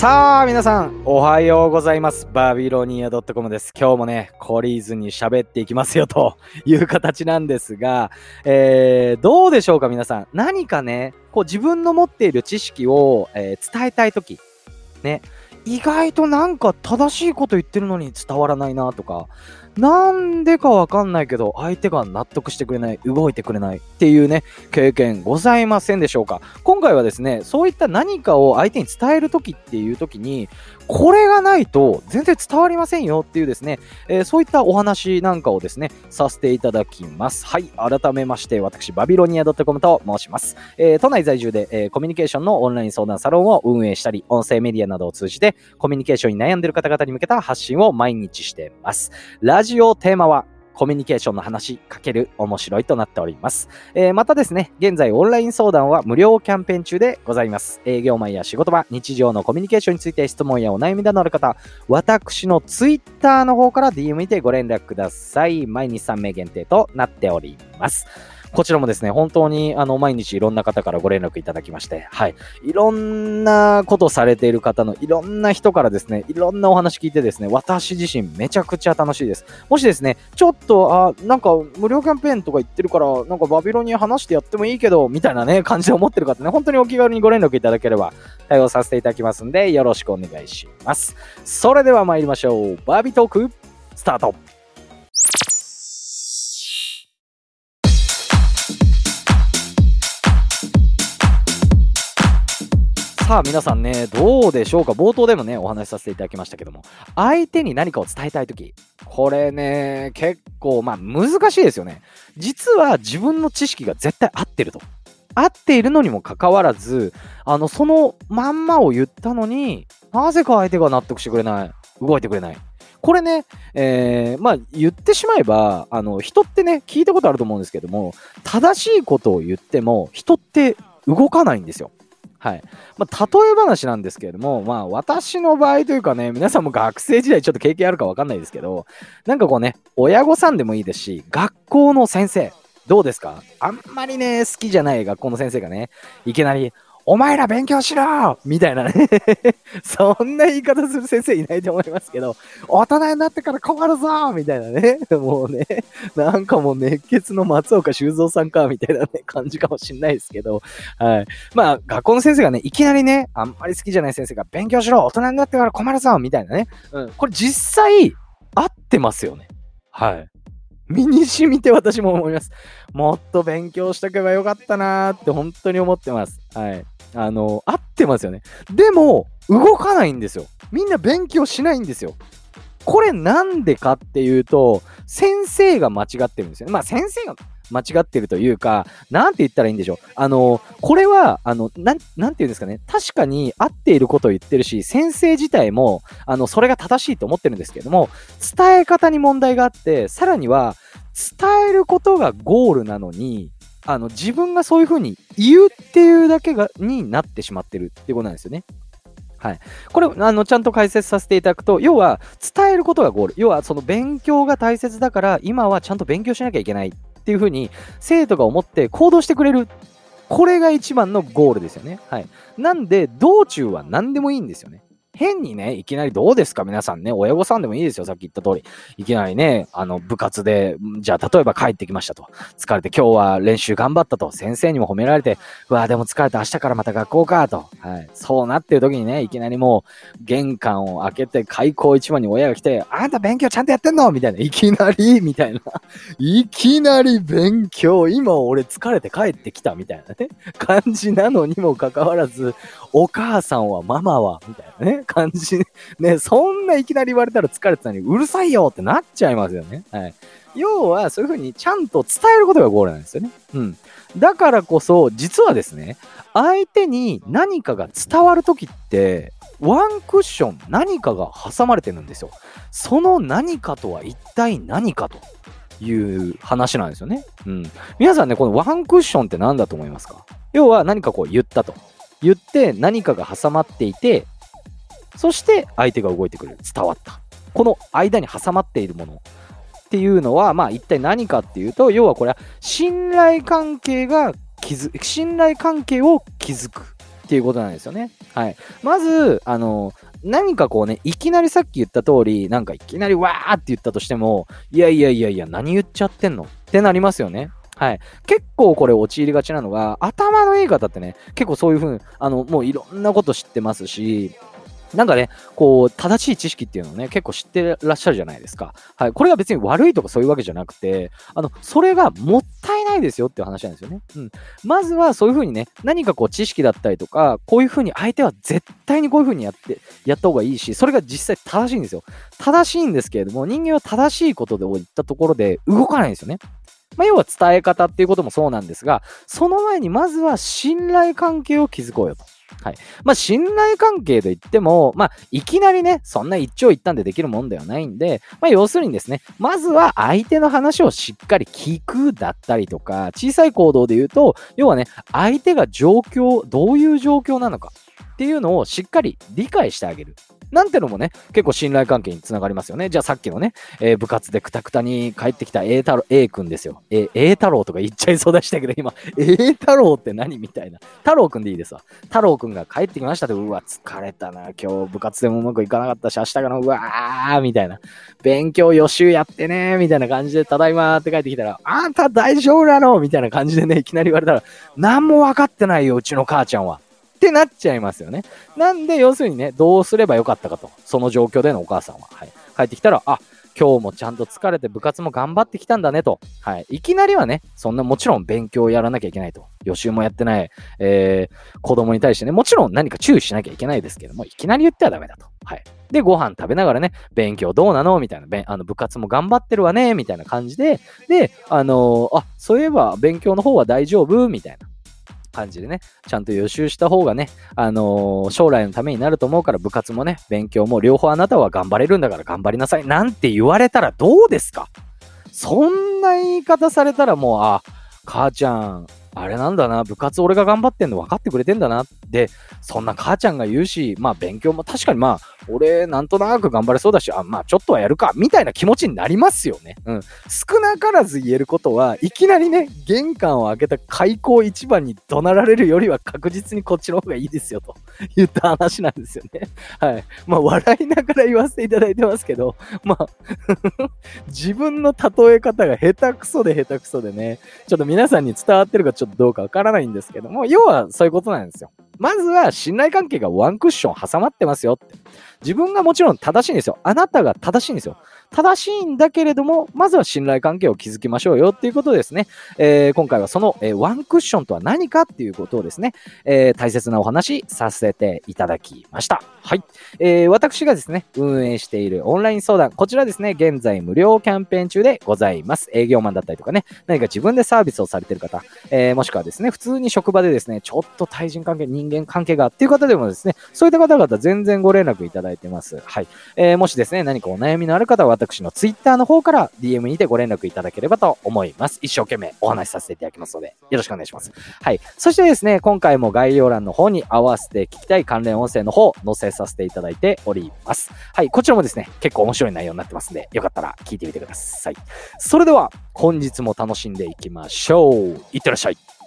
さあ皆さんおはようございます。バビロニア .com です。今日もね懲りずに喋っていきますよという形なんですが、えー、どうでしょうか皆さん。何かねこう自分の持っている知識を、えー、伝えたい時。ね。意外となんか正しいこと言ってるのに伝わらないなとか。なんでかわかんないけど、相手が納得してくれない、動いてくれないっていうね、経験ございませんでしょうか今回はですね、そういった何かを相手に伝えるときっていうときに、これがないと全然伝わりませんよっていうですね、えー、そういったお話なんかをですね、させていただきます。はい、改めまして、私、バビロニア .com と申します。えー、都内在住で、えー、コミュニケーションのオンライン相談サロンを運営したり、音声メディアなどを通じて、コミュニケーションに悩んでいる方々に向けた発信を毎日してます。ララジオテーマは、コミュニケーションの話かける面白いとなっております。えー、またですね、現在オンライン相談は無料キャンペーン中でございます。営業マンや仕事場、日常のコミュニケーションについて質問やお悩みなどある方、私の Twitter の方から DM にてご連絡ください。毎日3名限定となっております。こちらもですね、本当にあの毎日いろんな方からご連絡いただきまして、はい。いろんなことされている方のいろんな人からですね、いろんなお話聞いてですね、私自身めちゃくちゃ楽しいです。もしですね、ちょっと、あ、なんか無料キャンペーンとか言ってるから、なんかバビロニア話してやってもいいけど、みたいなね、感じで思ってる方ね、本当にお気軽にご連絡いただければ対応させていただきますんで、よろしくお願いします。それでは参りましょう。バービートーク、スタートさあ皆さんね、どうでしょうか？冒頭でもね、お話しさせていただきましたけども、相手に何かを伝えたいとき、これね、結構、まあ難しいですよね。実は自分の知識が絶対合ってると。合っているのにもかかわらず、あの、そのまんまを言ったのに、なぜか相手が納得してくれない。動いてくれない。これね、えー、まあ言ってしまえば、あの、人ってね、聞いたことあると思うんですけども、正しいことを言っても、人って動かないんですよ。はい。まあ、例え話なんですけれども、まあ、私の場合というかね、皆さんも学生時代ちょっと経験あるかわかんないですけど、なんかこうね、親御さんでもいいですし、学校の先生、どうですか？あんまりね、好きじゃない学校の先生がね、いきなり、お前ら勉強しろみたいなね そんな言い方する先生いないと思いますけど、大人になってから困るぞみたいなね。もうね、なんかもう熱血の松岡修造さんかみたいなね、感じかもしんないですけど、はい。まあ、学校の先生がね、いきなりね、あんまり好きじゃない先生が勉強しろ大人になってから困るぞみたいなね。うん。これ実際、合ってますよね。はい。身に染みて私も思います。もっと勉強しとけばよかったなーって本当に思ってます。はい。あの、合ってますよね。でも、動かないんですよ。みんな勉強しないんですよ。これなんでかっていうと、先生が間違ってるんですよね。まあ先生が間違ってるというか、なんて言ったらいいんでしょう。あの、これは、あの、なん、なんて言うんですかね。確かに合っていることを言ってるし、先生自体も、あの、それが正しいと思ってるんですけども、伝え方に問題があって、さらには、伝えることがゴールなのに、あの、自分がそういうふうに言うっていうだけが、になってしまってるっていうことなんですよね。はい。これ、あの、ちゃんと解説させていただくと、要は、伝えることがゴール。要は、その勉強が大切だから、今はちゃんと勉強しなきゃいけないっていうふうに生徒が思って行動してくれる。これが一番のゴールですよね。はい。なんで、道中は何でもいいんですよね。変にね、いきなりどうですか？皆さんね、親御さんでもいいですよ。さっき言った通り。いきなりね、あの、部活で、じゃあ、例えば帰ってきましたと。疲れて今日は練習頑張ったと。先生にも褒められて、うわ、でも疲れて明日からまた学校かと。はい。そうなってる時にね、いきなりもう、玄関を開けて開口一番に親が来て、あんた勉強ちゃんとやってんの？みたいな。いきなりみたいな。いきなり勉強。今俺疲れて帰ってきたみたいなね。感じなのにもかかわらず、お母さんはママは、みたいなね。感じ。ね、そんないきなり言われたら疲れてたのに、うるさいよってなっちゃいますよね。はい。要は、そういうふうにちゃんと伝えることがゴールなんですよね。うん。だからこそ、実はですね、相手に何かが伝わるときって、ワンクッション何かが挟まれてるんですよ。その何かとは一体何かという話なんですよね。うん。皆さんね、このワンクッションって何だと思いますか？要は何かこう言ったと。言って何かが挟まっていて、そして相手が動いてくれる。伝わった。この間に挟まっているものっていうのは、まあ一体何かっていうと、要はこれは信頼関係が築、信頼関係を築くっていうことなんですよね。はい。まず、あの、何かこうね、いきなりさっき言った通り、なんかいきなりわーって言ったとしても、いやいやいやいや、何言っちゃってんの？ってなりますよね。はい。結構これ陥りがちなのが、頭のいい方ってね、結構そういう風に、あの、もういろんなこと知ってますし、なんかね、こう、正しい知識っていうのをね、結構知ってらっしゃるじゃないですか。はい。これが別に悪いとかそういうわけじゃなくて、あの、それがもったいないですよっていう話なんですよね。うん。まずはそういうふうにね、何かこう知識だったりとか、こういうふうに相手は絶対にこういうふうにやって、やった方がいいし、それが実際正しいんですよ。正しいんですけれども、人間は正しいことで言ったところで動かないんですよね。まあ、要は伝え方っていうこともそうなんですが、その前にまずは信頼関係を築こうよと。はい。まあ、信頼関係といっても、まあ、いきなりね、そんな一長一短でできるもんではないんで、まあ、要するにですね、まずは相手の話をしっかり聞くだったりとか、小さい行動で言うと、要はね、相手が状況、どういう状況なのかっていうのをしっかり理解してあげる。なんてのもね、結構信頼関係につながりますよね。じゃあさっきのね、えー、部活でくたくたに帰ってきた A 太郎、A 君ですよ。え、A 太郎とか言っちゃいそうでしたけど、今、A 太郎って何みたいな。太郎君でいいですわ。太郎君が帰ってきましたって、うわ、疲れたな。今日部活でもうまくいかなかったし、明日からの、うわー、みたいな。勉強予習やってねみたいな感じで、ただいまーって帰ってきたら、あんた大丈夫なの？みたいな感じでね、いきなり言われたら、何も分かってないよ、うちの母ちゃんは。ってなっちゃいますよね。なんで、要するにね、どうすればよかったかと。その状況でのお母さんは。はい。帰ってきたら、あ、今日もちゃんと疲れて部活も頑張ってきたんだねと。はい。いきなりはね、そんなもちろん勉強をやらなきゃいけないと。予習もやってない、えー、子供に対してね、もちろん何か注意しなきゃいけないですけども、いきなり言ってはダメだと。はい。で、ご飯食べながらね、勉強どうなの？みたいな、あの部活も頑張ってるわね？みたいな感じで、で、あのー、あ、そういえば勉強の方は大丈夫？みたいな。感じでね、ちゃんと予習した方がね、あのー、将来のためになると思うから部活もね、勉強も両方あなたは頑張れるんだから頑張りなさい。なんて言われたらどうですか？そんな言い方されたらもう、あ、母ちゃん、あれなんだな、部活俺が頑張ってんの分かってくれてんだなって、そんな母ちゃんが言うし、まあ勉強も確かにまあ、俺なんとなく頑張れそうだし、あ、まあちょっとはやるか、みたいな気持ちになりますよね。うん。少なからず言えることは、いきなりね、玄関を開けた開口一番に怒鳴られるよりは確実にこっちの方がいいですよ、と言った話なんですよね。はい。まあ笑いながら言わせていただいてますけど、まあ 自分の例え方が下手くそで下手くそでね、ちょっと皆さんに伝わってるかちょっとどうかわからないんですけども、要はそういうことなんですよ。まずは信頼関係がワンクッション挟まってますよって。自分がもちろん正しいんですよ。あなたが正しいんですよ。正しいんだけれども、まずは信頼関係を築きましょうよっていうことですね。えー、今回はその、えー、ワンクッションとは何かっていうことをですね、えー、大切なお話させていただきました。はい。えー、私がですね、運営しているオンライン相談、こちらですね、現在無料キャンペーン中でございます。営業マンだったりとかね、何か自分でサービスをされている方、えー、もしくはですね、普通に職場でですね、ちょっと対人関係、人間関係がっていう方でもですね、そういった方々全然ご連絡いただいてます。はい。えー、もしですね、何かお悩みのある方は私の Twitter の方から DM にてご連絡いただければと思います。一生懸命お話しさせていただきますので、よろしくお願いします。はい。そしてですね、今回も概要欄の方に合わせて聞きたい関連音声の方、載せさせていただいております。はい。こちらもですね、結構面白い内容になってますんで、よかったら聞いてみてください。それでは、本日も楽しんでいきましょう。いってらっしゃい。